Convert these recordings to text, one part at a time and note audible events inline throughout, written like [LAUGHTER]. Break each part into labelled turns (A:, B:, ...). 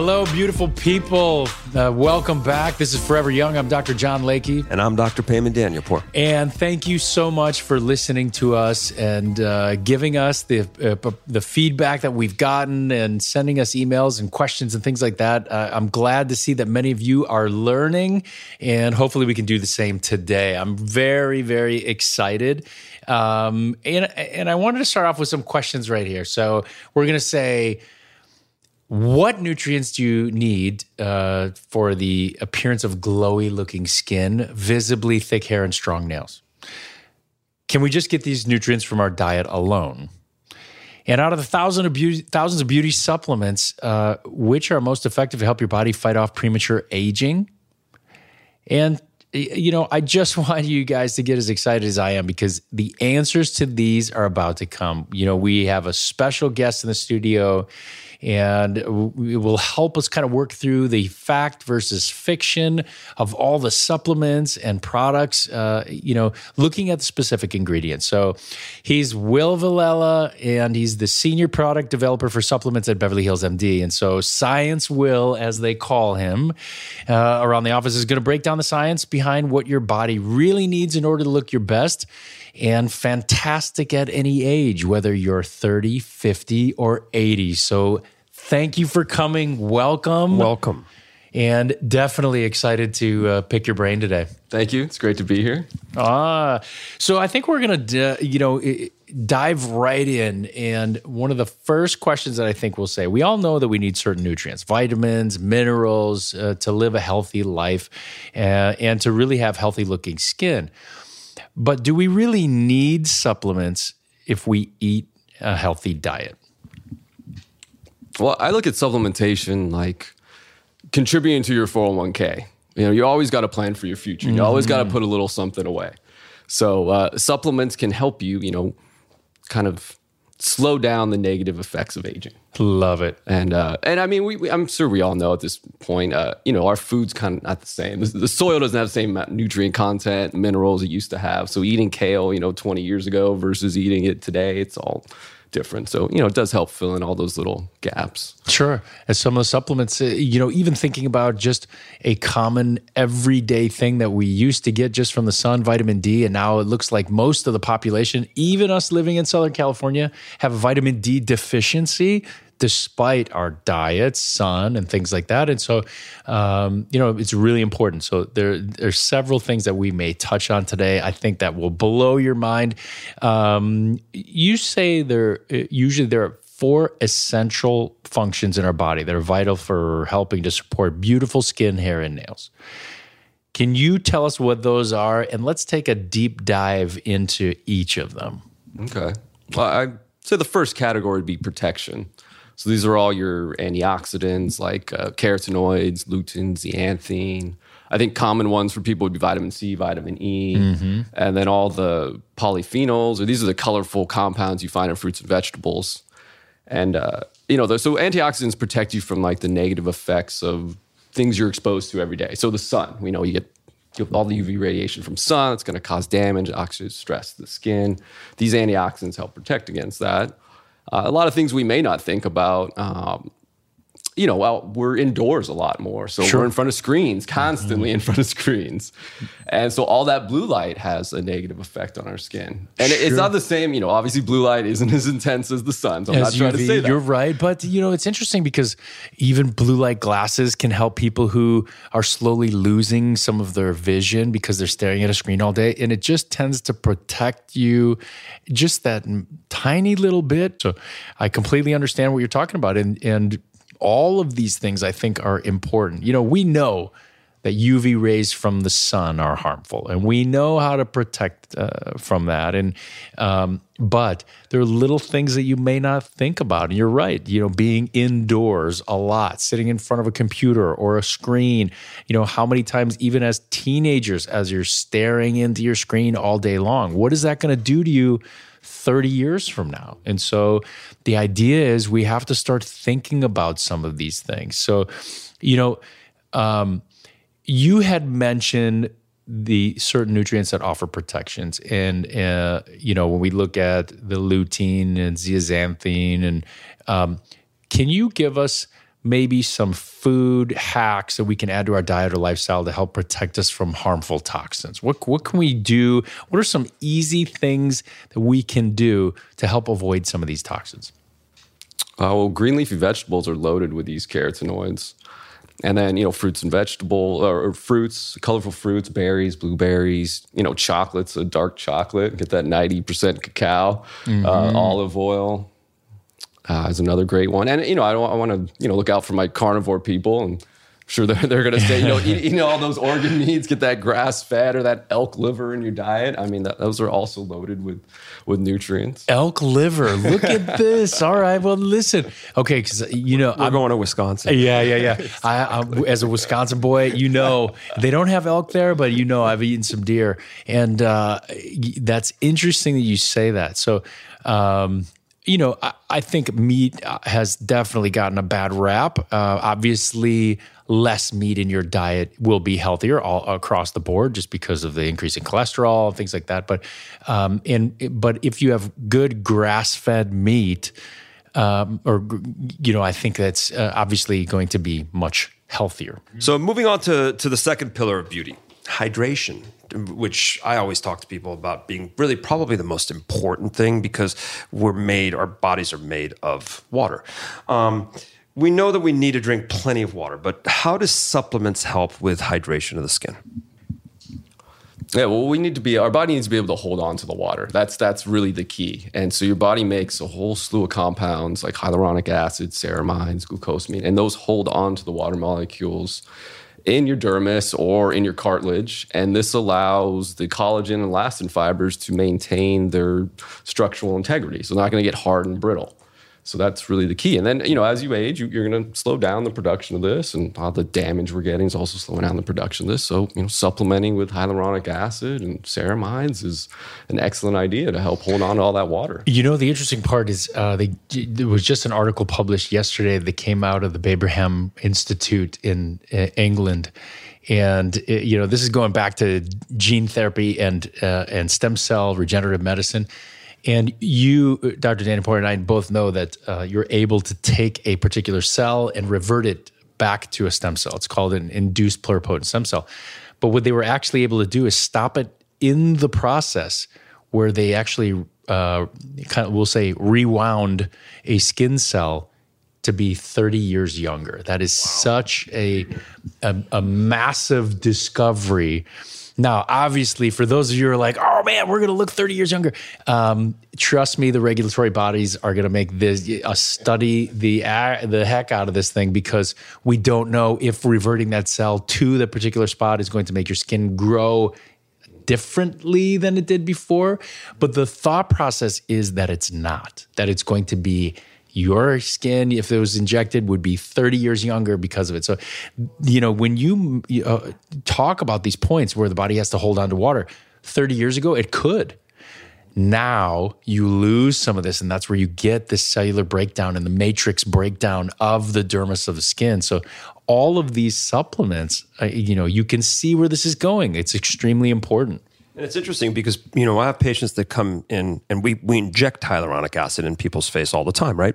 A: Hello, beautiful people. Uh, welcome back. This is Forever Young. I'm Dr. John Lakey.
B: And I'm Dr. Payman Danielpour.
A: And thank you so much for listening to us and uh, giving us the uh, the feedback that we've gotten and sending us emails and questions and things like that. Uh, I'm glad to see that many of you are learning, and hopefully we can do the same today. I'm very, very excited. Um, and, and I wanted to start off with some questions right here. So we're going to say, what nutrients do you need uh, for the appearance of glowy looking skin, visibly thick hair, and strong nails? Can we just get these nutrients from our diet alone? And out of the thousand of beauty, thousands of beauty supplements, uh, which are most effective to help your body fight off premature aging? And you know, I just [LAUGHS] want you guys to get as excited as I am because the answers to these are about to come. You know, we have a special guest in the studio and it will help us kind of work through the fact versus fiction of all the supplements and products, uh, you know, looking at the specific ingredients. So he's Will Villela, and he's the senior product developer for supplements at Beverly Hills MD. And so Science Will, as they call him uh, around the office, is going to break down the science behind what your body really needs in order to look your best and fantastic at any age, whether you're 30, 50, or 80. So thank you for coming. Welcome.
B: Welcome.
A: And definitely excited to uh, pick your brain today.
B: Thank you. It's great to be here.
A: Ah, so I think we're gonna, d- you know, dive right in. And one of the first questions that I think we'll say, we all know that we need certain nutrients, vitamins, minerals, uh, to live a healthy life, uh, and to really have healthy looking skin. But do we really need supplements if we eat a healthy diet?
B: Well, I look at supplementation like contributing to your 401k. You know, you always got to plan for your future. You always got to put a little something away. So uh, supplements can help you, you know, kind of slow down the negative effects of aging.
A: Love it.
B: And uh, and I mean, we, we, I'm sure we all know at this point, uh, you know, our food's kind of not the same. The, the soil doesn't have the same nutrient content, minerals it used to have. So eating kale, you know, 20 years ago versus eating it today, it's all different. So, you know, it does help fill in all those little gaps.
A: Sure. As some of the supplements, uh, you know, even thinking about just a common everyday thing that we used to get just from the sun, vitamin D, and now it looks like most of the population, even us living in Southern California, have a vitamin D deficiency despite our diets, sun, and things like that. And so, um, you know, it's really important. So there, there's several things that we may touch on today. I think that will blow your mind. Um, you say there usually there are four essential functions in our body that are vital for helping to support beautiful skin, hair, and nails. Can you tell us what those are? And let's take a deep dive into each of them.
B: Okay. Well, I say the first category would be protection. So these are all your antioxidants like uh, carotenoids, lutein, zeaxanthin. I think common ones for people would be vitamin C, vitamin E, and then all the polyphenols, or these are the colorful compounds you find in fruits and vegetables. And uh, you know, so antioxidants protect you from like the negative effects of things you're exposed to every day. So the sun, we know you get you get all the UV radiation from sun. It's going to cause damage, oxidative stress to the skin. These antioxidants help protect against that. Uh, a lot of things we may not think about. Um, you know, well, we're indoors a lot more. So
A: Sure.
B: we're in front of screens, mm-hmm. constantly in front of screens. And so all that blue light has a negative effect on our skin. And it- it's not the same, you know, obviously blue light isn't [LAUGHS] as intense as the sun. So I'm not
A: as
B: trying to say that.
A: You're right, but you know it's interesting because even blue light glasses can help people who are slowly losing some of their vision because they're staring at a screen all day, and it just tends to protect you just that tiny little bit. So I completely understand what you're talking about, and and all of these things I think are important. You know, we know that UV rays from the sun are harmful, and we know how to protect uh, from that. And um, but there are little things that you may not think about. And you're right. You know, being indoors a lot, sitting in front of a computer or a screen. You know, how many times, even as teenagers, as you're staring into your screen all day long, what is that going to do to you? 30 years from now. And so the idea is we have to start thinking about some of these things. So, you know, um, you had mentioned the certain nutrients that offer protections and uh, you know when we look at the lutein and zeaxanthin and um, can you give us maybe some food hacks that we can add to our diet or lifestyle to help protect us from harmful toxins. What, what can we do? What are some easy things that we can do to help avoid some of these toxins?
B: Uh, well, green leafy vegetables are loaded with these carotenoids. And then, you know, fruits and vegetable or, fruits, colorful fruits, berries, blueberries, you know, chocolates, a dark chocolate, get that 90% cacao, uh, olive oil uh, is another great one. And, you know, I, don't, I want to, you know, look out for my carnivore people and I'm sure they're, they're going to say, you know, eat, eating all those organ [LAUGHS] meats, get that grass fat or that elk liver in your diet. I mean, that, those are also loaded with, with nutrients.
A: elk liver look at [LAUGHS] this all right well listen okay because you know
C: We're
A: I'm,
C: going to Wisconsin.
A: Yeah, yeah, yeah. [LAUGHS] I, I, as a Wisconsin boy, you know they don't have elk there, but you know I've eaten some deer, and uh, that's interesting that you say that. So, um, you know, I, I think meat uh, has definitely gotten a bad rap. Uh, obviously, less meat in your diet will be healthier all across the board, just because of the increase in cholesterol and things like that. But, um, and but if you have good grass-fed meat um, or you know, I think that's uh, obviously going to be much healthier.
C: So moving on to to the second pillar of beauty, hydration, which I always talk to people about being really probably the most important thing because we're made, our bodies are made of water. Um, we know that we need to drink plenty of water, but how do supplements help with hydration of the skin?
B: Yeah, well, we need to be our body needs to be able to hold on to the water. That's that's really the key. And so your body makes a whole slew of compounds like hyaluronic acid, ceramides, glucosamine, and those hold on to the water molecules in your dermis or in your cartilage. And this allows the collagen and elastin fibers to maintain their structural integrity. So they're not going to get hard and brittle. So that's really the key. And then, you know, as you age, you, you're going to slow down the production of this, and all the damage we're getting is also slowing down the production of this. So, you know, supplementing with hyaluronic acid and ceramides is an excellent idea to help hold on to all that water.
A: You know, the interesting part is uh, they, there was just an article published yesterday that came out of the Babraham Institute in uh, England. And it, you know, this is going back to gene therapy and uh, and stem cell regenerative medicine. And you, Dr. Danielpour, and I both know that uh, you're able to take a particular cell and revert it back to a stem cell. It's called an induced pluripotent stem cell. But what they were actually able to do is stop it in the process where they actually uh, kind of, we'll say, rewound a skin cell to be 30 years younger. That is such a, a a massive discovery. Now, obviously, for those of you who are like, "Oh man, we're going to look 30 years younger," um, trust me, the regulatory bodies are going to make this a study the uh, the heck out of this thing because we don't know if reverting that cell to the particular spot is going to make your skin grow differently than it did before. But the thought process is that it's not, that it's going to be your skin, if it was injected, would be 30 years younger because of it. So, you know, when you uh, talk about these points where the body has to hold on to water, 30 years ago, it could. Now you lose some of this, and that's where you get this cellular breakdown and the matrix breakdown of the dermis of the skin. So, all of these supplements, uh, you know, you can see where this is going. It's extremely important.
C: And it's interesting because you know I have patients that come in and we we inject hyaluronic acid in people's face all the time, right?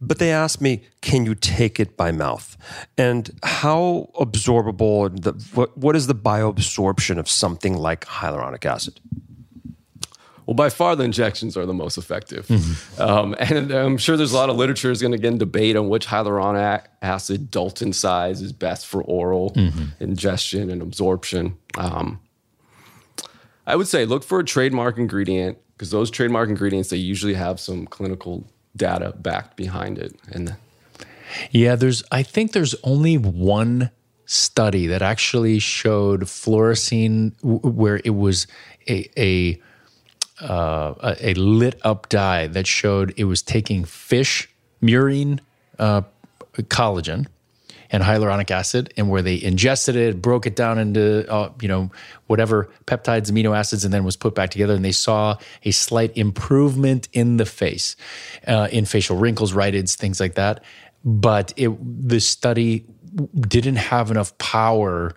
C: but they ask me, "Can you take it by mouth?" And how absorbable the, what what is the bioabsorption of something like hyaluronic acid?
B: Well, by far the injections are the most effective. Um, and I'm sure there's a lot of literature is going to get in debate on which hyaluronic acid Dalton size is best for oral ingestion and absorption. Um, I would say look for a trademark ingredient because those trademark ingredients, they usually have some clinical data backed behind it. And
A: Yeah, there's. I think there's only one study that actually showed fluorescein where it was a a, uh, a lit up dye that showed it was taking fish marine uh, collagen and hyaluronic acid, and where they ingested it, broke it down into uh, you know whatever peptides, amino acids, and then was put back together, and they saw a slight improvement in the face, uh, in facial wrinkles, rhytids, things like that. But it the study didn't have enough power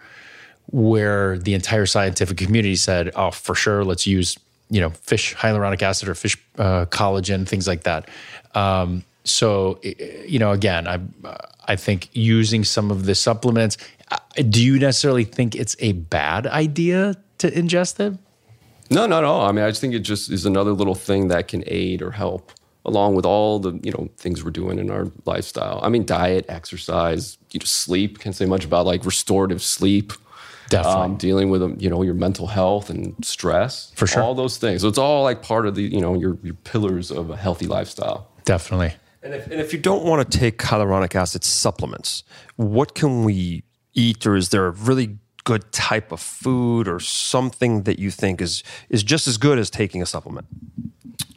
A: where the entire scientific community said, "Oh, for sure, let's use you know fish hyaluronic acid or fish uh, collagen, things like that." Um, so, you know, again, I I think using some of the supplements. uh, Do you necessarily think it's a bad idea to ingest them?
B: No, not at all. I mean, I just think it just is another little thing that can aid or help along with all the, you know, things we're doing in our lifestyle. I mean, diet, exercise, you know, sleep. Can't say much about like restorative sleep.
A: Definitely.
B: Um, dealing with, um, you know, your mental health and stress.
A: For sure.
B: All those things. So it's all like part of the, you know, your, your pillars of a healthy lifestyle.
A: Definitely.
C: And if, and if you don't want to take hyaluronic acid supplements, what can we eat, or is there a really good type of food or something that you think is is just as good as taking a supplement?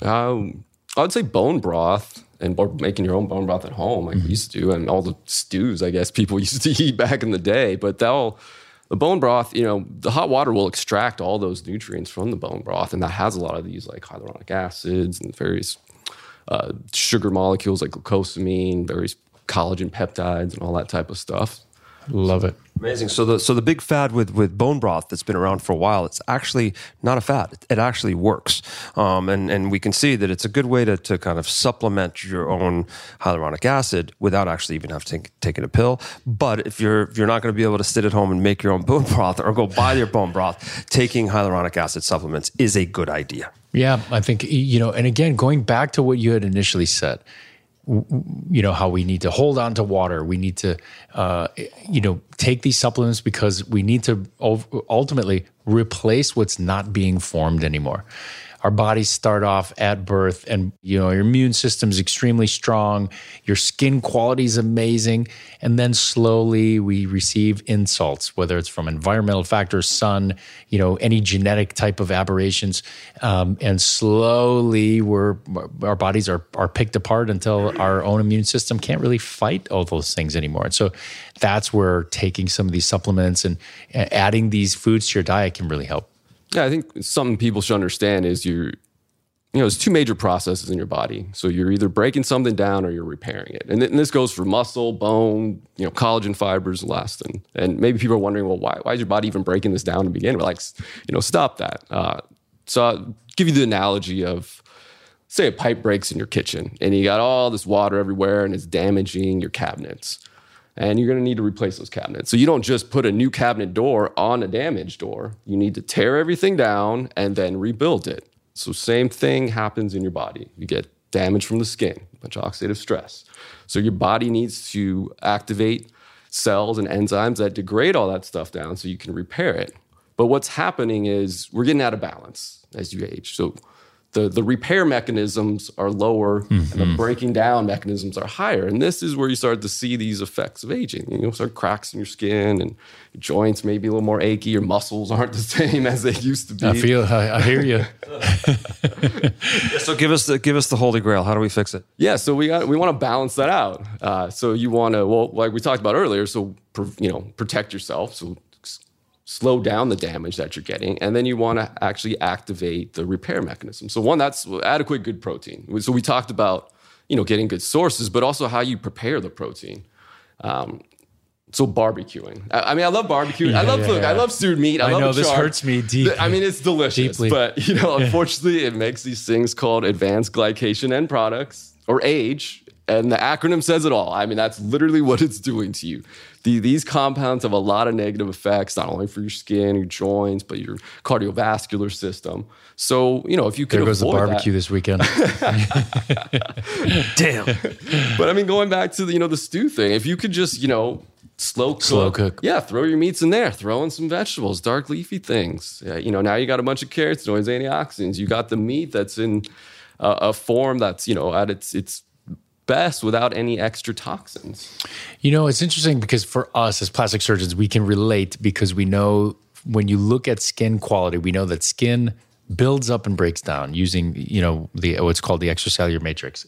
B: Um, I would say bone broth and or making your own bone broth at home, like we used to do, and all the stews I guess [LAUGHS] people used to eat back in the day. But they'll the bone broth, you know, the hot water will extract all those nutrients from the bone broth, and that has a lot of these like hyaluronic acids and various uh, sugar molecules like glucosamine, various collagen peptides, and all that type of stuff.
A: Love it.
C: Amazing. So the so the big fad with with bone broth that's been around for a while, it's actually not a fad. It, it actually works, um, and and we can see that it's a good way to to kind of supplement your own hyaluronic acid without actually even having to take, taking a pill. But if you're if you're not going to be able to sit at home and make your own bone [LAUGHS] broth or go buy your bone broth, taking hyaluronic acid supplements is a good idea.
A: Yeah, I think you know, and again, going back to what you had initially said, you know, how we need to hold on to water, we need to, uh, you know, take these supplements because we need to ultimately replace what's not being formed anymore. Our bodies start off at birth, and you know your immune system's extremely strong. Your skin quality is amazing, and then slowly we receive insults, whether it's from environmental factors, sun, you know, any genetic type of aberrations, um, and slowly we're our bodies are are picked apart until our own immune system can't really fight all those things anymore. And so that's where taking some of these supplements and adding these foods to your diet can really help.
B: Yeah, I think something people should understand is you're, you know, there's two major processes in your body. So you're either breaking something down or you're repairing it. And, th- and this goes for muscle, bone, you know, collagen fibers, elastin. And maybe people are wondering, well, why, why is your body even breaking this down to begin with? Like, you know, stop that. Uh, so I'll give you the analogy of, say a pipe breaks in your kitchen and you got all this water everywhere and it's damaging your cabinets and you're going to need to replace those cabinets. So you don't just put a new cabinet door on a damaged door. You need to tear everything down and then rebuild it. So same thing happens in your body. You get damage from the skin, of oxidative stress. So your body needs to activate cells and enzymes that degrade all that stuff down so you can repair it. But what's happening is we're getting out of balance as you age. So the, the repair mechanisms are lower and the breaking down mechanisms are higher. And this is where you start to see these effects of aging. You know, start cracks in your skin and your joints may be a little more achy. Your muscles aren't the [LAUGHS] same as they used to be.
A: I feel, I, I hear you. [LAUGHS]
C: So give us the give us the holy grail. How do we fix it?
B: Yeah, so we got we want to balance that out. Uh, so you want to well, like we talked about earlier. So pr- you know, protect yourself. So s- slow down the damage that you're getting, and then you want to actually activate the repair mechanism. So one, that's adequate good protein. So we talked about you know getting good sources, but also how you prepare the protein. Um, so barbecuing. I, I mean, I love barbecuing. I love
A: yeah,
B: look. I love stewed meat. I,
A: I
B: love
A: know this
B: char.
A: hurts me deep-
B: I mean, it's delicious,
A: deeply.
B: but you know, unfortunately, it makes these things called advanced glycation end products or age. And the acronym says it all. I mean, that's literally what it's doing to you. The, these compounds have a lot of negative effects, not only for your skin, your joints, but your cardiovascular system. So, you know, if you could
A: There goes the
B: avoid that-
A: barbecue this weekend. [LAUGHS]
C: Damn.
B: but I mean, going back to the, you know the stew thing, if you could just you know slow cook,
A: Slow cook.
B: yeah, throw your meats in there, throw in some vegetables, dark leafy things. Yeah, you know, now you got a bunch of carotenoids, antioxidants. You got the meat that's in a, a form that's you know at its its best without any extra toxins.
A: You know, it's interesting because for us as plastic surgeons, we can relate because we know when you look at skin quality, we know that skin builds up and breaks down using, you know, the what's called the extracellular matrix.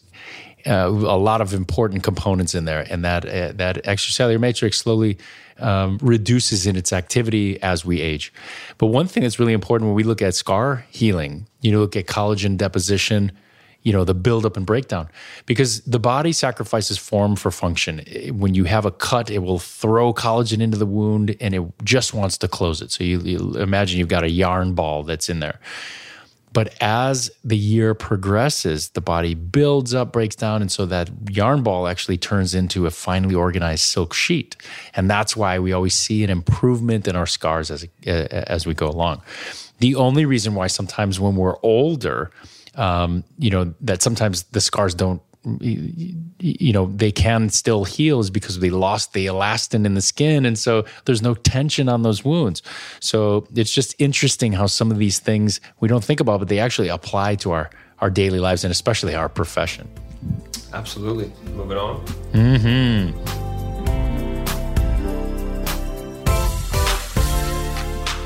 A: Uh, a lot of important components in there, and that uh, that extracellular matrix slowly um, reduces in its activity as we age. But one thing that's really important when we look at scar healing, you know, look at collagen deposition, you know the buildup and breakdown. Because the body sacrifices form for function. When you have a cut it will throw collagen into the wound and it just wants to close it. So you, you imagine you've got a yarn ball that's in there. But as the year progresses the body builds up breaks down and so that yarn ball actually turns into a finely organized silk sheet. And that's why we always see an improvement in our scars as uh, as we go along. The only reason why sometimes when we're older um, you know that sometimes the scars don't you know they can still heal is because they lost the elastin in the skin and so there's no tension on those wounds so it's just interesting how some of these things we don't think about but they actually apply to our our daily lives and especially our profession
C: Absolutely. Moving on.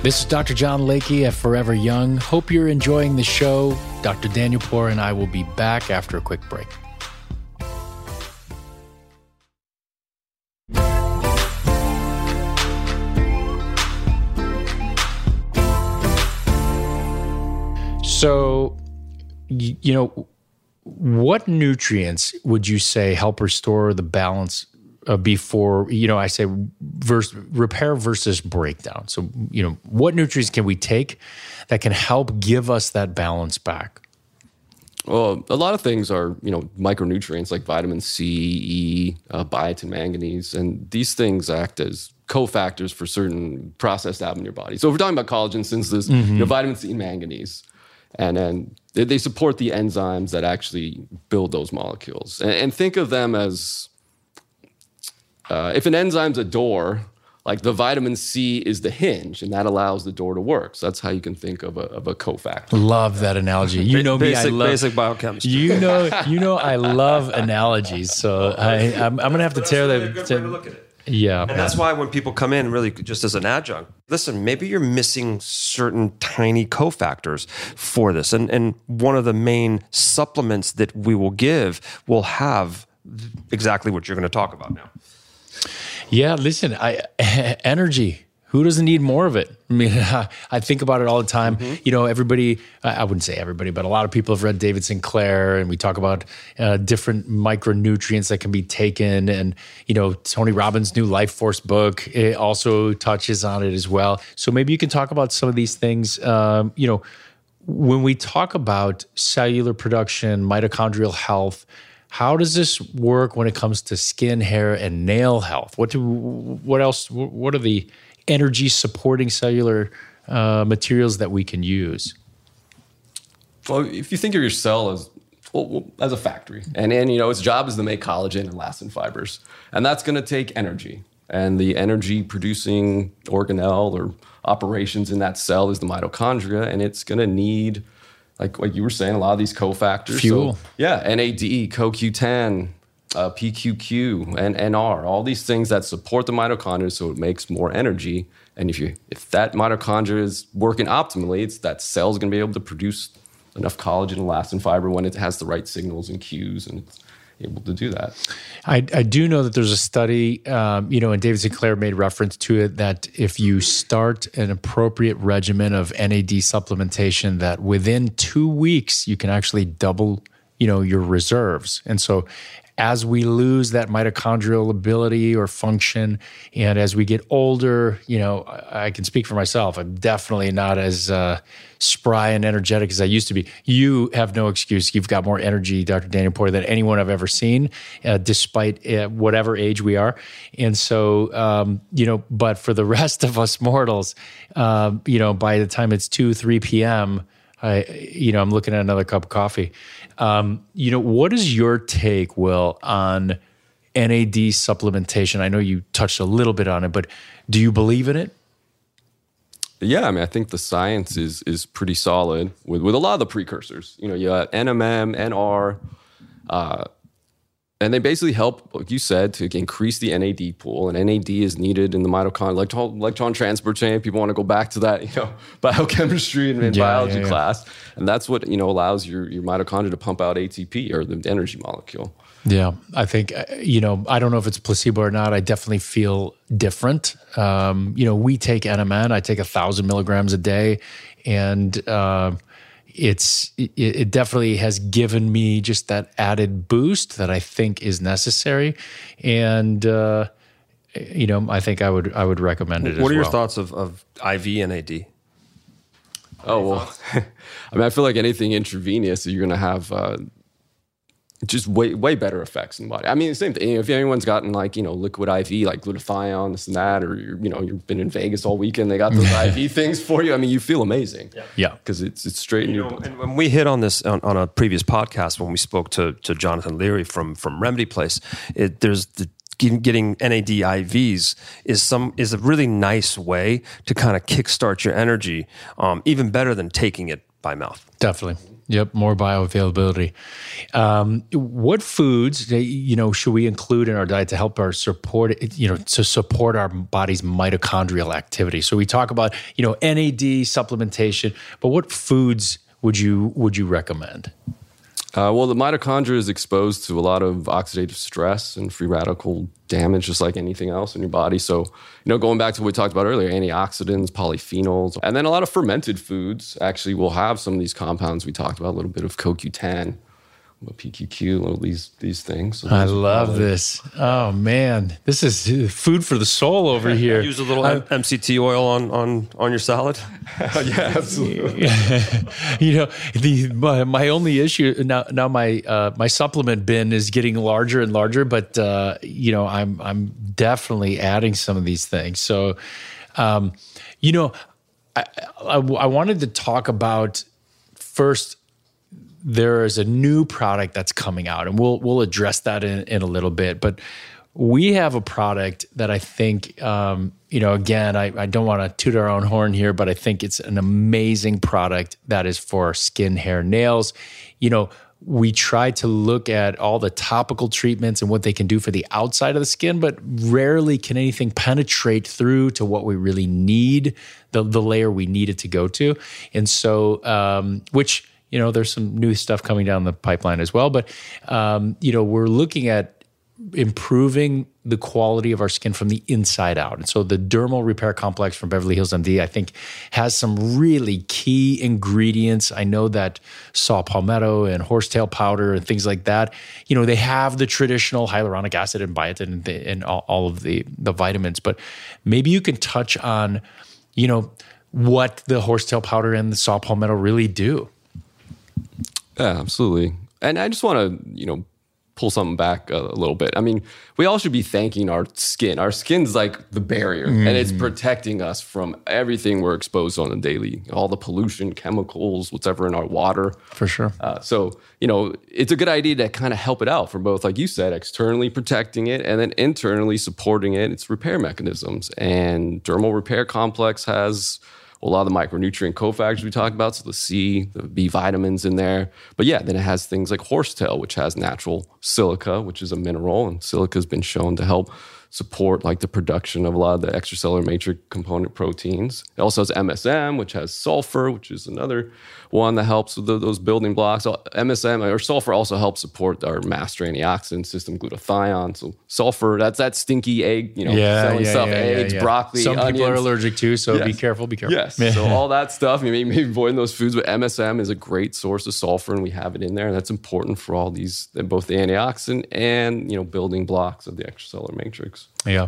A: This is dr john lakey at forever young. Hope you're enjoying the show. Dr Danielpour and i will be back after a quick break. So, you know, what nutrients would you say help restore the balance uh, before, you know, I say vers- repair versus breakdown? So, you know, what nutrients can we take that can help give us that balance back?
B: Well, a lot of things are, you know, micronutrients like vitamin C, E, uh, biotin, manganese, and these things act as cofactors for certain processed out in your body. So if we're talking about collagen synthesis, you know, vitamin C and manganese, and then they, they support the enzymes that actually build those molecules. And, and think of them as uh, if an enzyme's a door, like the vitamin C is the hinge, and that allows the door to work. So that's how you can think of a, of a cofactor.
A: Love that analogy. You know me, I
C: Basic-
A: love
C: basic biochemistry.
A: You know, [LAUGHS] you know, I love analogies. So I, I'm, I'm gonna have to tear
C: That's really
A: that.
C: good way to look at it.
A: Yeah,
C: And that's why when people come in, really just as an adjunct, listen, maybe you're missing certain tiny cofactors for this. And, and one of the main supplements that we will give will have exactly what you're going to talk about now.
A: Yeah, listen, I [LAUGHS] energy. Who doesn't need more of it? I mean, [LAUGHS] I think about it all the time.
C: Mm-hmm.
A: You know, everybody, I wouldn't say everybody, but a lot of people have read David Sinclair, and we talk about uh, different micronutrients that can be taken. And, you know, Tony Robbins' new Life Force book it also touches on it as well. So maybe you can talk about some of these things. Um, you know, when we talk about cellular production, mitochondrial health, how does this work when it comes to skin, hair, and nail health? What do what else? What are the energy supporting cellular uh, materials that we can use?
B: Well, if you think of your cell as well, as a factory, and and you know its job is to make collagen and elastin fibers, and that's going to take energy. And the energy producing organelle or operations in that cell is the mitochondria, and it's going to need, like like you were saying, a lot of these cofactors.
A: Fuel.
B: So, yeah, NAD, CoQ10, uh, PQQ, and NR, all these things that support the mitochondria, so it makes more energy. And if you if that mitochondria is working optimally, it's that cell's going to be able to produce enough collagen and elastin fiber when it has the right signals and cues, and it's able to do that.
A: I, I do know that there's a study, um, you know, and David Sinclair made reference to it that if you start an appropriate regimen of NAD supplementation, that within two weeks you can actually double you know your reserves. And so as we lose that mitochondrial ability or function, and as we get older, you know, I, can speak for myself. I'm definitely not as uh, spry and energetic as I used to be. You have no excuse. You've got more energy, Dr. Daniel Porter, than anyone I've ever seen, uh, despite uh, whatever age we are. And so, um, you know, but for the [LAUGHS] rest of us mortals, um, you know, by the time it's two, three p.m. I, you know, I'm looking at another cup of coffee. Um, you know, what is your take, Will, on NAD supplementation? I know you touched a little bit on it, but do you believe in it?
B: Yeah, I mean, I think the science is is pretty solid with with a lot of the precursors. You know, you have NMN, NR, uh, and they basically help, like you said, to increase the NAD pool. And NAD is needed in the mitochondrial electron, electron transport chain. People want to go back to that, [LAUGHS] you know, biochemistry and, and yeah, biology yeah, yeah. class, and that's what you know allows your your mitochondria to pump out ATP or the energy molecule.
A: Yeah, I think uh, you know I don't know if it's placebo or not. I definitely feel different. Um, you know, we take NMN. I take a thousand milligrams a day, and uh, it's it, it, definitely has given me just that added boost that I think is necessary, and uh, you know I think I would I would recommend it.
C: What are
A: well.
C: your thoughts of, of IV NAD?
B: Oh well, [LAUGHS] I mean I feel like anything intravenous, you're going to have uh, just way way better effects in the body. I mean, the same thing. If anyone's gotten like you know liquid IV, like glutathione, this and that, or you're, you know you've been in Vegas all weekend, they got those [LAUGHS] IV things for you. I mean, you feel amazing.
A: Yeah,
B: because it's it's straight in you your.
C: Know, and when we hit on this on, on, a previous podcast, when we spoke to to Jonathan Leary from from Remedy Place, it, there's the getting NAD IVs is some is a really nice way to kind of kickstart your energy, um, even better than taking it by mouth.
A: Definitely. Yep, more bioavailability. Um, what foods, you know, should we include in our diet to help our support, you know, to support our body's mitochondrial activity? So we talk about, you know, NAD supplementation, but what foods would you would you recommend?
B: Uh, well, the mitochondria is exposed to a lot of oxidative stress and free radical damage, just like anything else in your body. So, you know, going back to what we talked about earlier, antioxidants, polyphenols, and then a lot of fermented foods actually will have some of these compounds we talked about, a little bit of CoQ10 PQQ, all these these things. So
A: I love this. Oh man, this is food for the soul over [LAUGHS] here.
C: Use a little I, MCT oil on on on your salad. [LAUGHS]
B: yeah, absolutely. [LAUGHS]
A: you know, the my, my, only issue now now my uh, my supplement bin is getting larger and larger, but uh, you know I'm I'm definitely adding some of these things. So, um, you know, I, I, I wanted to talk about first there is a new product that's coming out, and we'll we'll address that in, in a little bit. But we have a product that I think, um, you know, again, I, I don't want to toot our own horn here, but I think it's an amazing product that is for skin, hair, nails. You know, we try to look at all the topical treatments and what they can do for the outside of the skin, but rarely can anything penetrate through to what we really need, the, the layer we need it to go to. And so, um, which you know, there's some new stuff coming down the pipeline as well. But, um, you know, we're looking at improving the quality of our skin from the inside out. And so the dermal repair complex from Beverly Hills MD, I think, has some really key ingredients. I know that saw palmetto and horsetail powder and things like that, you know, they have the traditional hyaluronic acid and biotin and, the, and all, all of the, the vitamins, but maybe you can touch on, you know, what the horsetail powder and the saw palmetto really do.
B: Yeah, absolutely. And I just want to, you know, pull something back a, little bit. I mean, we all should be thanking our skin. Our skin's like the barrier, mm. and it's mm. protecting us from everything we're exposed on a daily, all the pollution, chemicals, whatever in our water.
A: For sure.
B: Uh, so, you know, it's a good idea to kind of help it out for both, like you said, externally protecting it and then internally supporting it, its repair mechanisms. And dermal repair complex has a lot of the micronutrient cofactors we talked about, so the C, the B vitamins in there. But yeah, then it has things like horsetail, which has natural silica, which is a mineral, and silica has been shown to help support like the production of a lot of the extracellular matrix component proteins. It also has MSM, which has sulfur, which is another one that helps with those building blocks. MSM or sulfur also helps support our master antioxidant system, glutathione. So sulfur, that's that stinky egg, you know,
A: yeah,
B: selling
A: yeah,
B: stuff,
A: yeah,
B: eggs,
A: yeah,
B: broccoli,
A: Some
B: onions.
A: people are allergic to, so
B: Yes.
A: be careful. Be careful.
B: Yes. so all that stuff, maybe, maybe avoiding those foods, but MSM is a great source of sulfur, and we have it in there. And that's important for all these, both the antioxidant and you know building blocks of the extracellular matrix.
A: Yeah,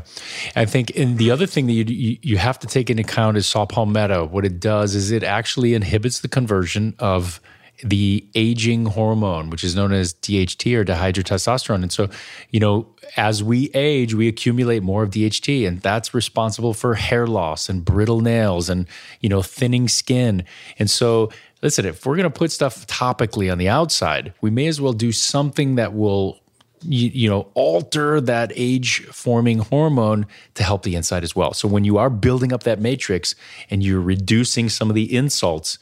A: I think, and the other thing that you, you have to take into account is saw palmetto. What it does is it actually inhibits the conversion of the aging hormone, which is known as DHT or dihydrotestosterone. And so, you know, as we age, we accumulate more of DHT, and that's responsible for hair loss and brittle nails and, you know, thinning skin. And so, listen, if we're going to put stuff topically on the outside, we may as well do something that will you, you know alter that age forming hormone to help the inside as well. So when you are building up that matrix and you're reducing some of the insults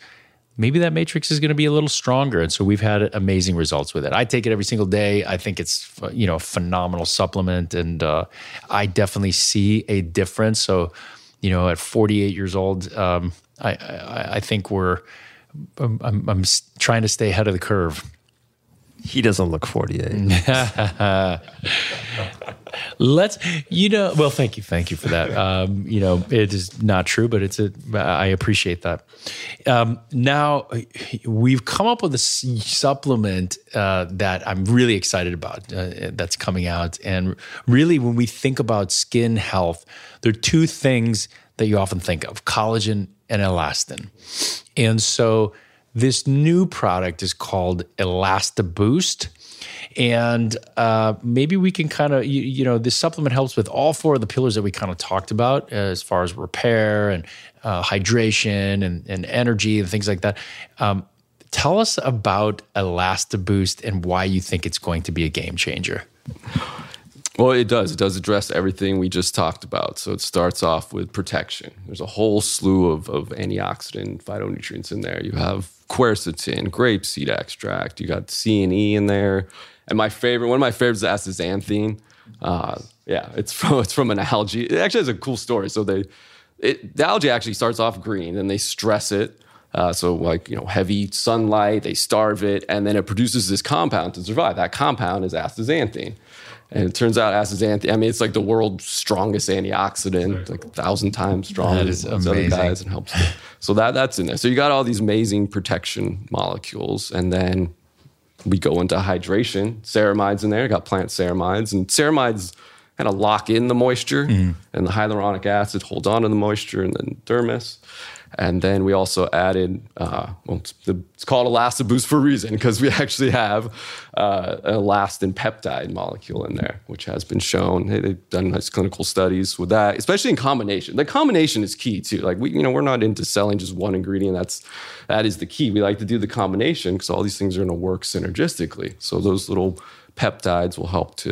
A: maybe that matrix is going to be a little stronger. And so we've had amazing results with it. I take it every single day. I think it's you know a phenomenal supplement. And uh, i definitely see a difference. So you know at 48 years old um, I, I, I think we're I'm, I'm, trying to stay ahead of the curve
C: He doesn't look 48. [LAUGHS]
A: Let's, you know, well, thank you. Thank you for that. Um, you know, it is not true, but it's a, I appreciate that. Um, now, we've come up with a supplement uh, that I'm really excited about uh, that's coming out. And really, when we think about skin health, there are two things that you often think of collagen and elastin. And so, this new product is called Elastaboost. And uh, maybe we can kind of, you, you know, this supplement helps with all four of the pillars that we kind of talked about as far as repair and uh, hydration and, and energy and things like that. Um, tell us about Elastaboost and why you think it's going to be a game changer.
B: Well, it does. It does address everything we just talked about. So it starts off with protection. There's a whole slew of, of antioxidant phytonutrients in there. You have quercetin, grapeseed extract. You got C and E in there. And my favorite, one of my favorites is astaxanthin. Uh, yeah, it's [LAUGHS] from it's from an algae. It actually has a cool story. So they, it, the algae actually starts off green, and they stress it. Uh, so like you know, heavy sunlight, they starve it, and then it produces this compound to survive. That compound is astaxanthin. And it turns out astaxanthin, I mean, it's like the world's strongest antioxidant, like a thousand times stronger
A: That is
B: than those other
A: amazing.
B: guys and helps. So that that's in there. So you got all these amazing protection molecules, and then we go into hydration. Ceramides in there, got plant ceramides, and ceramides kind of lock in the moisture,
A: Mm-hmm.
B: and the hyaluronic acid holds on to the moisture, and then dermis. And then we also added, uh, well, it's, the, it's called for a reason because we [LAUGHS] actually have uh, an elastin peptide molecule in there, which has been shown. They- They've done nice clinical studies with that, especially in combination. The combination is key too. Like we, you know, we're not into selling just one ingredient. That's that is the key. We like to do the combination because all these things are going to work synergistically. So those little peptides will help to,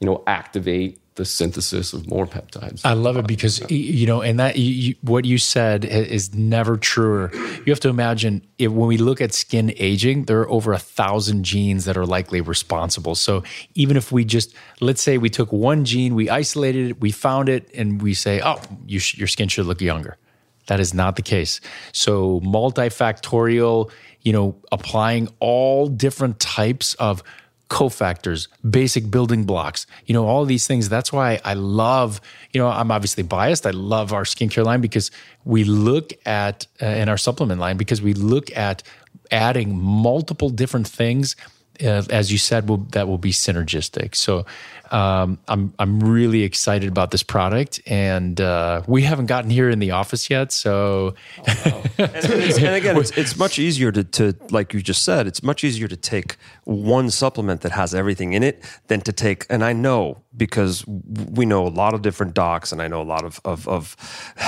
B: you know, activate the synthesis of more peptides.
A: I love it because you know, and that you, you, what you said is never truer. You have to imagine if, when we look at skin aging, there are over a thousand genes that are likely responsible. So even if we just let's say we took one gene, we isolated it, we found it, and we say, oh, you sh- your skin should look younger. That is not the case. So multifactorial, you know, applying all different types of cofactors, basic building blocks, you know, all these things. That's why I love, you know, I'm obviously biased. I love our skincare line because we look at, uh, in our supplement line, because we look at adding multiple different things, uh, as you said, will, that will be synergistic. So um, I'm, I'm really excited about this product. And uh, we haven't gotten here in the office yet. So
C: and, it's- and [LAUGHS] again, it's, it's much easier to, to, like you just said, it's much easier to take one supplement that has everything in it than to take, and I know because we know a lot of different docs, and I know a lot of of of,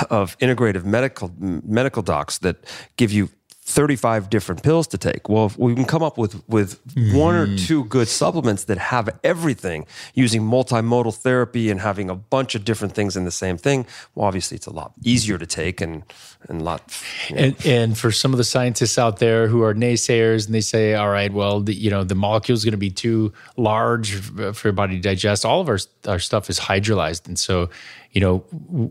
C: of integrative medical medical docs that give you 35 different pills to take. Well, if we can come up with with one or mm-hmm. two good supplements that have everything using multimodal therapy and having a bunch of different things in the same thing. Well, obviously it's a lot easier to take and and a lot you know,
A: And, and for some of the scientists out there who are naysayers and they say, all right, well, the, you know, the molecule is going to be too large for your body to digest. All of our our stuff is hydrolyzed, and so you know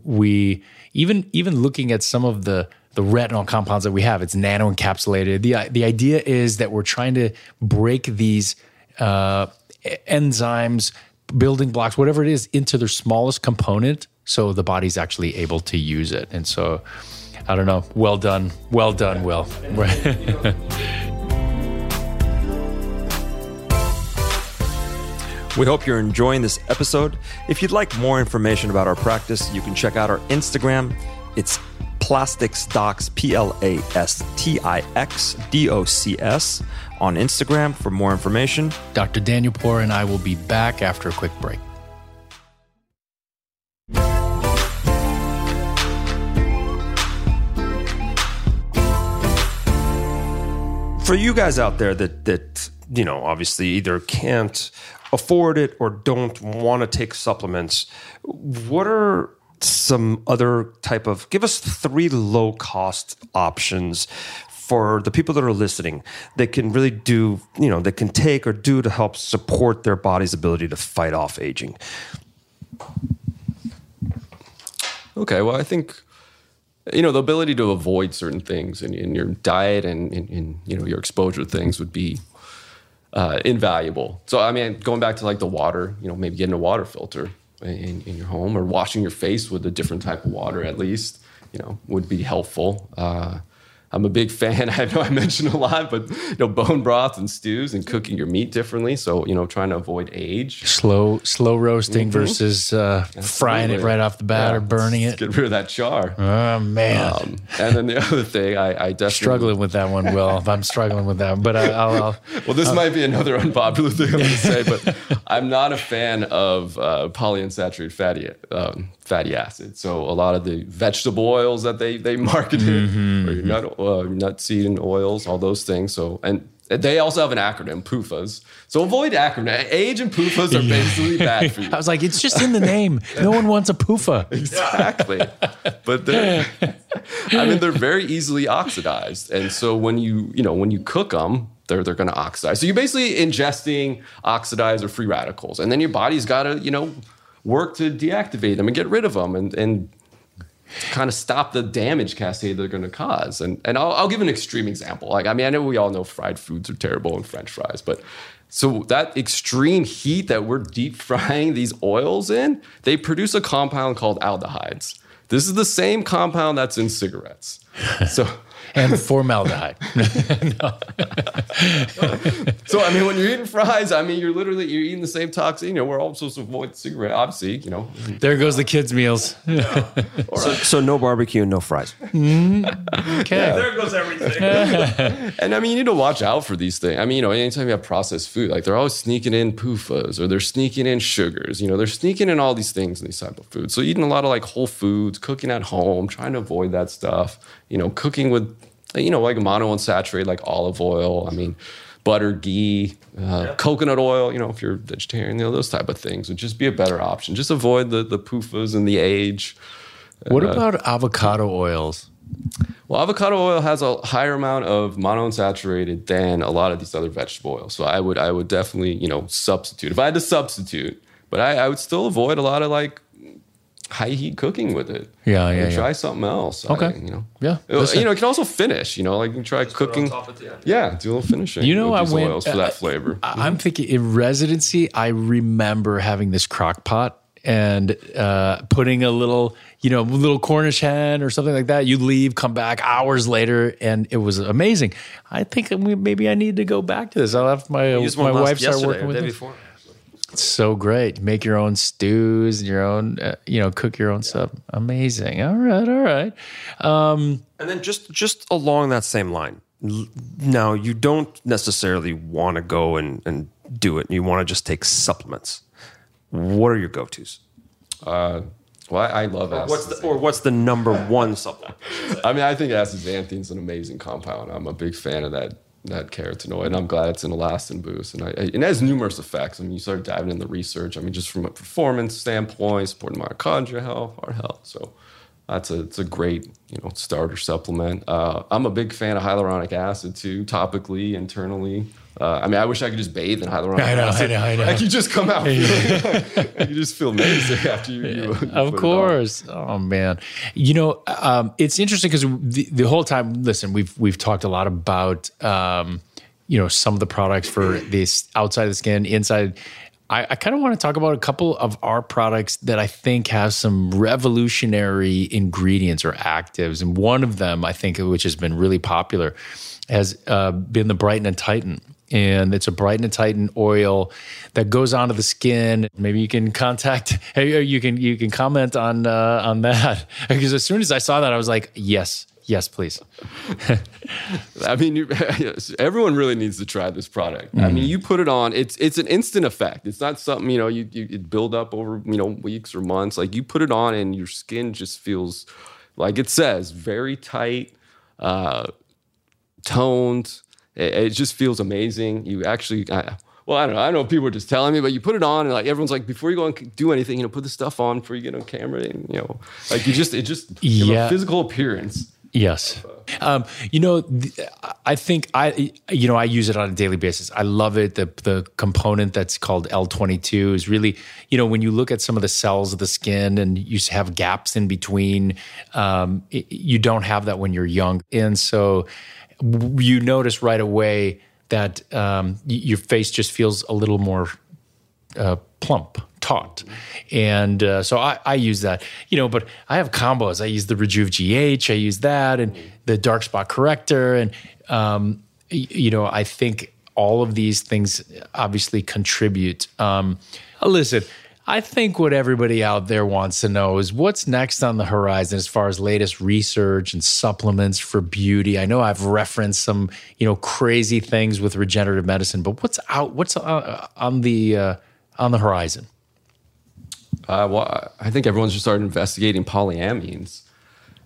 A: we even even looking at some of the the retinol compounds that we have, it's nano encapsulated. the The idea is that we're trying to break these uh, enzymes, building blocks, whatever it is, into their smallest component, so the body's actually able to use it. And so. I don't know. Well done. Well done, Will. [LAUGHS]
D: We hope you're enjoying this episode. If you'd like more information about our practice, you can check out our Instagram. It's Plastics Docs, P L A S T I X D O C S, on Instagram for more information.
A: Dr. Danielpour and I will be back after a quick break.
C: for you guys out there that that you know obviously either can't afford it or don't want to take supplements what are some other type of give us three low cost options for the people that are listening that can really do you know that can take or do to help support their body's ability to fight off aging
B: Okay, well, I think you know the ability to avoid certain things in, in your diet and in, in you know your exposure to things would be uh, invaluable. So I mean, going back to like the water, you know, maybe getting a water filter in, in your home or washing your face with a different type of water at least, you know, would be helpful. Uh, I'm a big fan. [LAUGHS] I know I mentioned a lot, but you know, bone broth and stews and cooking your meat differently. So you know, trying to avoid age.
A: Slow, slow roasting versus uh, frying it right off the bat
B: Yeah,
A: or burning it.
B: Get rid of that char.
A: Oh man,
B: Um, and then the [LAUGHS] other thing, I, I definitely
A: struggling with that one, Will. [LAUGHS] I'm struggling with that, but I, I'll, I'll
B: Well, this might be another unpopular thing I'm going to say, but I'm not a fan of uh, polyunsaturated fatty um, fatty acids. So a lot of the vegetable oils that they they [LAUGHS] marketed, or your nut uh, nut seed and oils, all those things. So and they also have an acronym, PUFAs. So avoid acronym. Age and PUFAs are basically bad [LAUGHS] for you.
A: I was like, it's just in the name. No one wants a PUFA.
B: Exactly. but they're, [LAUGHS] I mean, they're very easily oxidized. And so when you, you know, when you cook them, they're, they're going to oxidize. So you're basically ingesting oxidized or free radicals. And then your body's got to, you know, work to deactivate them and get rid of them and, and kind of stop the damage cascade they're going to cause. And, and I'll, I'll give an extreme example. Like, I mean, I know we all know fried foods are terrible and french fries, but so that extreme heat that we're deep [LAUGHS] frying these oils in, they produce a compound called aldehydes. This is the same compound that's in cigarettes. So,
A: And formaldehyde. [LAUGHS]
B: so I mean, when you're eating fries, I mean, you're literally you're eating the same toxin. You know, we're all supposed to avoid cigarette, obviously. You know,
A: There goes the kids' meals. [LAUGHS]
C: so, so no barbecue no fries mm,
A: Okay.
E: There goes everything. [LAUGHS]
B: And I mean, you need to watch out for these things. I mean, you know, anytime you have processed food, like they're always sneaking in PUFAs or they're sneaking in sugars. You know, they're sneaking in all these things in these type of foods. So eating a lot of like whole foods, cooking at home, trying to avoid that stuff. You know, cooking with, you know, like monounsaturated, like olive oil. I mean, butter, ghee, uh, coconut oil. You know, if you're vegetarian, you know, those type of things would just be a better option. Just avoid the the PUFAs and the age.
A: What about avocado oils?
B: Well, avocado oil has a higher amount of monounsaturated than a lot of these other vegetable oils. So I would I would definitely, you know, substitute. If I had to substitute, but I, I would still avoid a lot of like high heat cooking with it.
A: Yeah,
B: I
A: yeah, yeah.
B: Try something else.
A: Okay.
B: I, you know.
A: Yeah,
B: You
A: listen.
B: know, it can also finish, you know, like you can try cooking. Yeah, do a little finishing.
A: You know,
B: with
A: I
B: these
A: went
B: oils for
A: uh,
B: that flavor.
A: I- I'm thinking in residency, I remember having this crock pot and uh, putting a little, you know, little Cornish hen or something like that. You leave, come back hours later, and it was amazing. I think maybe I need to go back to this. I'll have my my wife start
C: yesterday
A: working with
C: day
A: it.
C: before.
A: It's so great. Make your own stews, and your own, uh, you know, cook your own stuff. Amazing. All right, all right. Um,
C: And then just just along that same line. Now you don't necessarily want to go and, and do it. You want to just take supplements. What are your go tos?
B: Uh, Well, I, I love
C: What's the, or what's the number one supplement?
B: I mean, I think astaxanthin is an amazing compound. I'm a big fan of that that carotenoid, and I'm glad it's an elastin boost. And I, it has numerous effects. I mean, you start diving in the research. I mean, just from a performance standpoint, supporting mitochondria health, heart health. So that's a it's a great you know starter supplement. Uh, I'm a big fan of hyaluronic acid too, topically, internally. Uh, I mean, I wish I could just bathe in hyaluronic [LAUGHS]
A: I know, I know, I know.
B: Like you just come out, feeling, [LAUGHS] you just feel amazing after you. you
A: Of course. Oh man. You know, um, it's interesting because the, the whole time, listen, we've we've talked a lot about um, you know some of the products for this outside of the skin, inside. I, I kind of want to talk about a couple of our products that I think have some revolutionary ingredients or actives, and one of them I think which has been really popular has uh, been the Brighten and Tighten and it's a Brighten and Tighten oil that goes onto the skin. Maybe you can contact, [LAUGHS] hey, you can you can comment on uh, on that [LAUGHS] because as soon as I saw that, I was like, yes, yes, please. [LAUGHS]
B: I mean, you, everyone really needs to try this product. I mean, you put it on; it's it's an instant effect. It's not something you know you, you it build up over you know weeks or months. Like you put it on, and your skin just feels like it says very tight, uh, toned. It, it just feels amazing. You actually. I, well, I don't know. I don't know people are just telling me, but you put it on, and like everyone's like, before you go and do anything, you know, put the stuff on before you get on camera, and you know, like you just, it just,
A: Yeah.
B: a physical appearance.
A: Yes. Um, you know, I think I, you know, I use it on a daily basis. I love it. The the component that's called L22 is really, you know, when you look at some of the cells of the skin and you have gaps in between, um, it- you don't have that when you're young, and so you notice right away that um, your face just feels a little more uh, plump, taut. And uh, so I, I use that, you know, but I have combos. I use the Rejuve GH, I use that, and the dark spot corrector. And, um, you know, I think all of these things obviously contribute. Um, listen, I think what everybody out there wants to know is what's next on the horizon as far as latest research and supplements for beauty. I know I've referenced some, you know, crazy things with regenerative medicine, but what's out? What's uh, on the uh, on the horizon?
B: Uh, well, I think everyone should start investigating polyamines.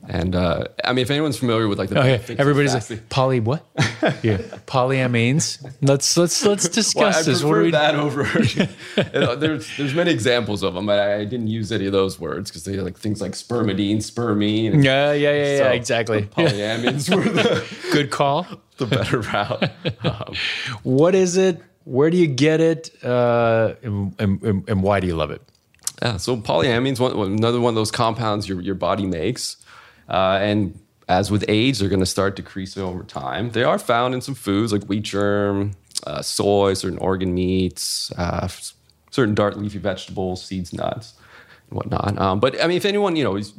B: And uh, I mean, if anyone's familiar with like the
A: Oh yeah, everybody's like poly what? [LAUGHS] yeah, polyamines. Let's let's let's discuss
B: Well, I
A: this. What do we?
B: that over. [LAUGHS] There's there's many examples of them, but I didn't use any of those words because they like things like spermidine, spermine.
A: Yeah, yeah, yeah, yeah. exactly.
B: Polyamines were the, [LAUGHS]
A: Good call.
B: the better route. Um,
A: What is it? Where do you get it? Uh, and, and, and why do you love it?
B: Yeah, so polyamines, one- another one of those compounds your, your body makes. Uh, and as with age, they're going to start decreasing over time. They are found in some foods like wheat germ, uh, soy, certain organ meats, uh, certain dark leafy vegetables, seeds, nuts, and whatnot. Um, but I mean, if anyone, you know, has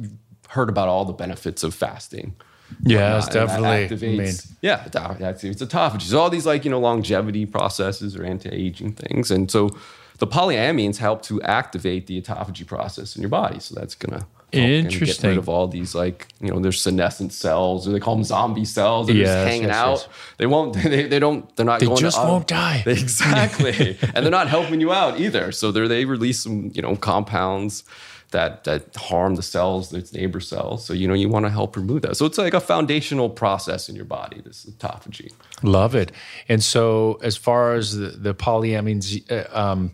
B: heard about all the benefits of fasting. yeah, that
A: definitely. I mean-
B: activates- yeah, it activates autophagy. So all these like you know longevity processes or anti-aging things, and so the polyamines help to activate the autophagy process in your body. So that's gonna kinda get
A: Interesting.
B: rid of all these like you know there's senescent cells or they call them zombie cells. They're
A: Yes,
B: just hanging
A: yes,
B: out.
A: yes.
B: They won't. [LAUGHS] They, they don't. They're not.
A: They
B: going
A: just
B: to,
A: won't die. [LAUGHS]
B: Exactly, and they're not helping you out either. So they they release some you know compounds that that harm the cells, its neighbor cells. So you know you want to help remove that. So it's like a foundational process in your body. This autophagy.
A: Love it. And so, as far as the, the polyamines, uh, um,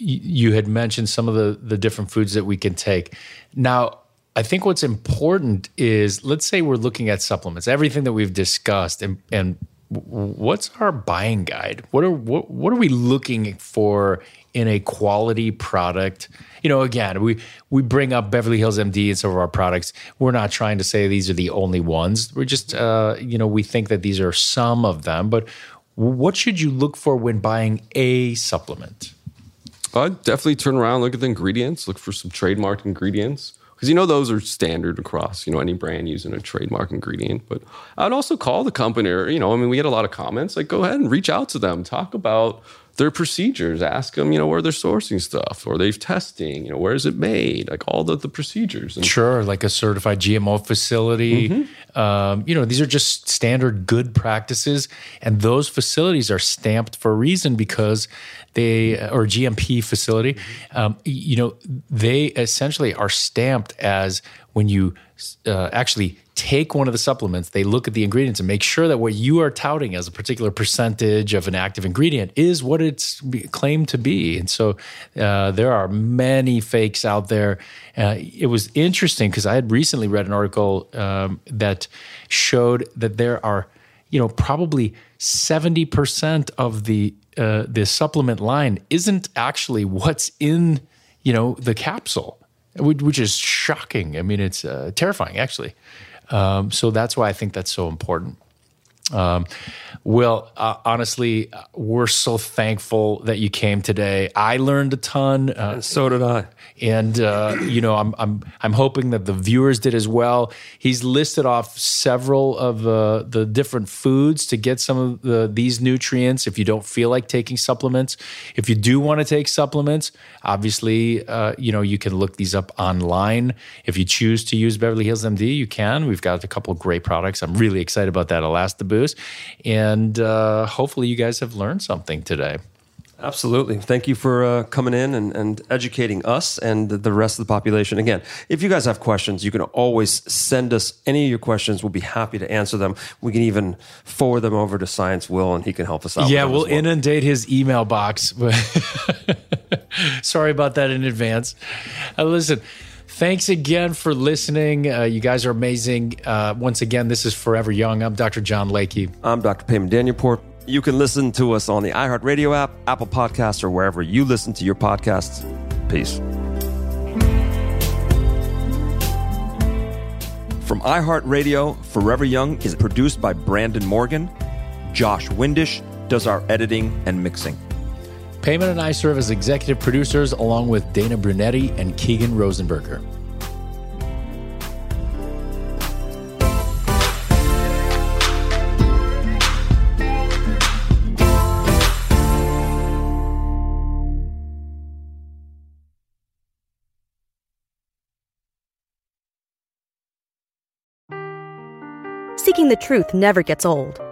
A: you had mentioned some of the, the different foods that we can take. Now, I think what's important is let's say we're looking at supplements, everything that we've discussed, and, and what's our buying guide? What are what, what are we looking for in a quality product? You know, again, we we bring up Beverly Hills MD and some of our products. We're not trying to say these are the only ones. We're just, uh, you know, we think that these are some of them. But what should you look for when buying a supplement?
B: I'd definitely turn around, look at the ingredients, look for some trademark ingredients. Because you know those are standard across, you know, any brand using a trademark ingredient. But I'd also call the company or, you know, I mean, we get a lot of comments. Like, go ahead and reach out to them. Talk about their procedures. Ask them, you know, where they're sourcing stuff or they've testing, you know, where is it made? Like all the, the procedures. And
A: Sure, like a certified GMO facility. Um, you know, these are just standard good practices, and those facilities are stamped for a reason because they or GMP facility. Um, you know, they essentially are stamped as when you uh, actually take one of the supplements, they look at the ingredients and make sure that what you are touting as a particular percentage of an active ingredient is what it's claimed to be. And so uh, there are many fakes out there. Uh, it was interesting because I had recently read an article um, that showed that there are, you know, probably 70% of the uh, the supplement line isn't actually what's in, you know, the capsule, which, is shocking. I mean, it's uh, terrifying actually. Um, so that's why I think that's so important. Um, Will, uh, honestly, we're so thankful that you came today. I learned a ton. Uh,
C: So did I.
A: and uh, you know I'm I'm I'm hoping that the viewers did as well. He's listed off several of uh, the different foods to get some of the, these nutrients. If you don't feel like taking supplements, if you do want to take supplements, obviously uh, you know you can look these up online. If you choose to use Beverly Hills MD, you can. We've got a couple of great products. I'm really excited about that Elasta Boost, and uh, hopefully you guys have learned something today.
C: Absolutely. Thank you for uh, coming in and, and educating us and the- rest of the population. Again, if you guys have questions, you can always send us any of your questions. We'll be happy to answer them. We can even forward them over to Science Will, and he can help us out.
A: Yeah,
C: with them
A: we'll
C: well.
A: inundate his email box. [LAUGHS] Sorry about that in advance. Uh, listen, thanks again for listening. Uh, you guys are amazing. Uh, once again, this is Forever Young. I'm Dr. John Lakey.
C: I'm Dr. Payman Danielpour. You can listen to us on the iHeartRadio app, Apple Podcasts, or wherever you listen to your podcasts. Peace. From iHeartRadio, Forever Young is produced by Brandon Morgan. Josh Windish does our editing and mixing.
A: Payman and I serve as executive producers along with Dana Brunetti and Keegan Rosenberger.
E: Seeking the truth never gets old.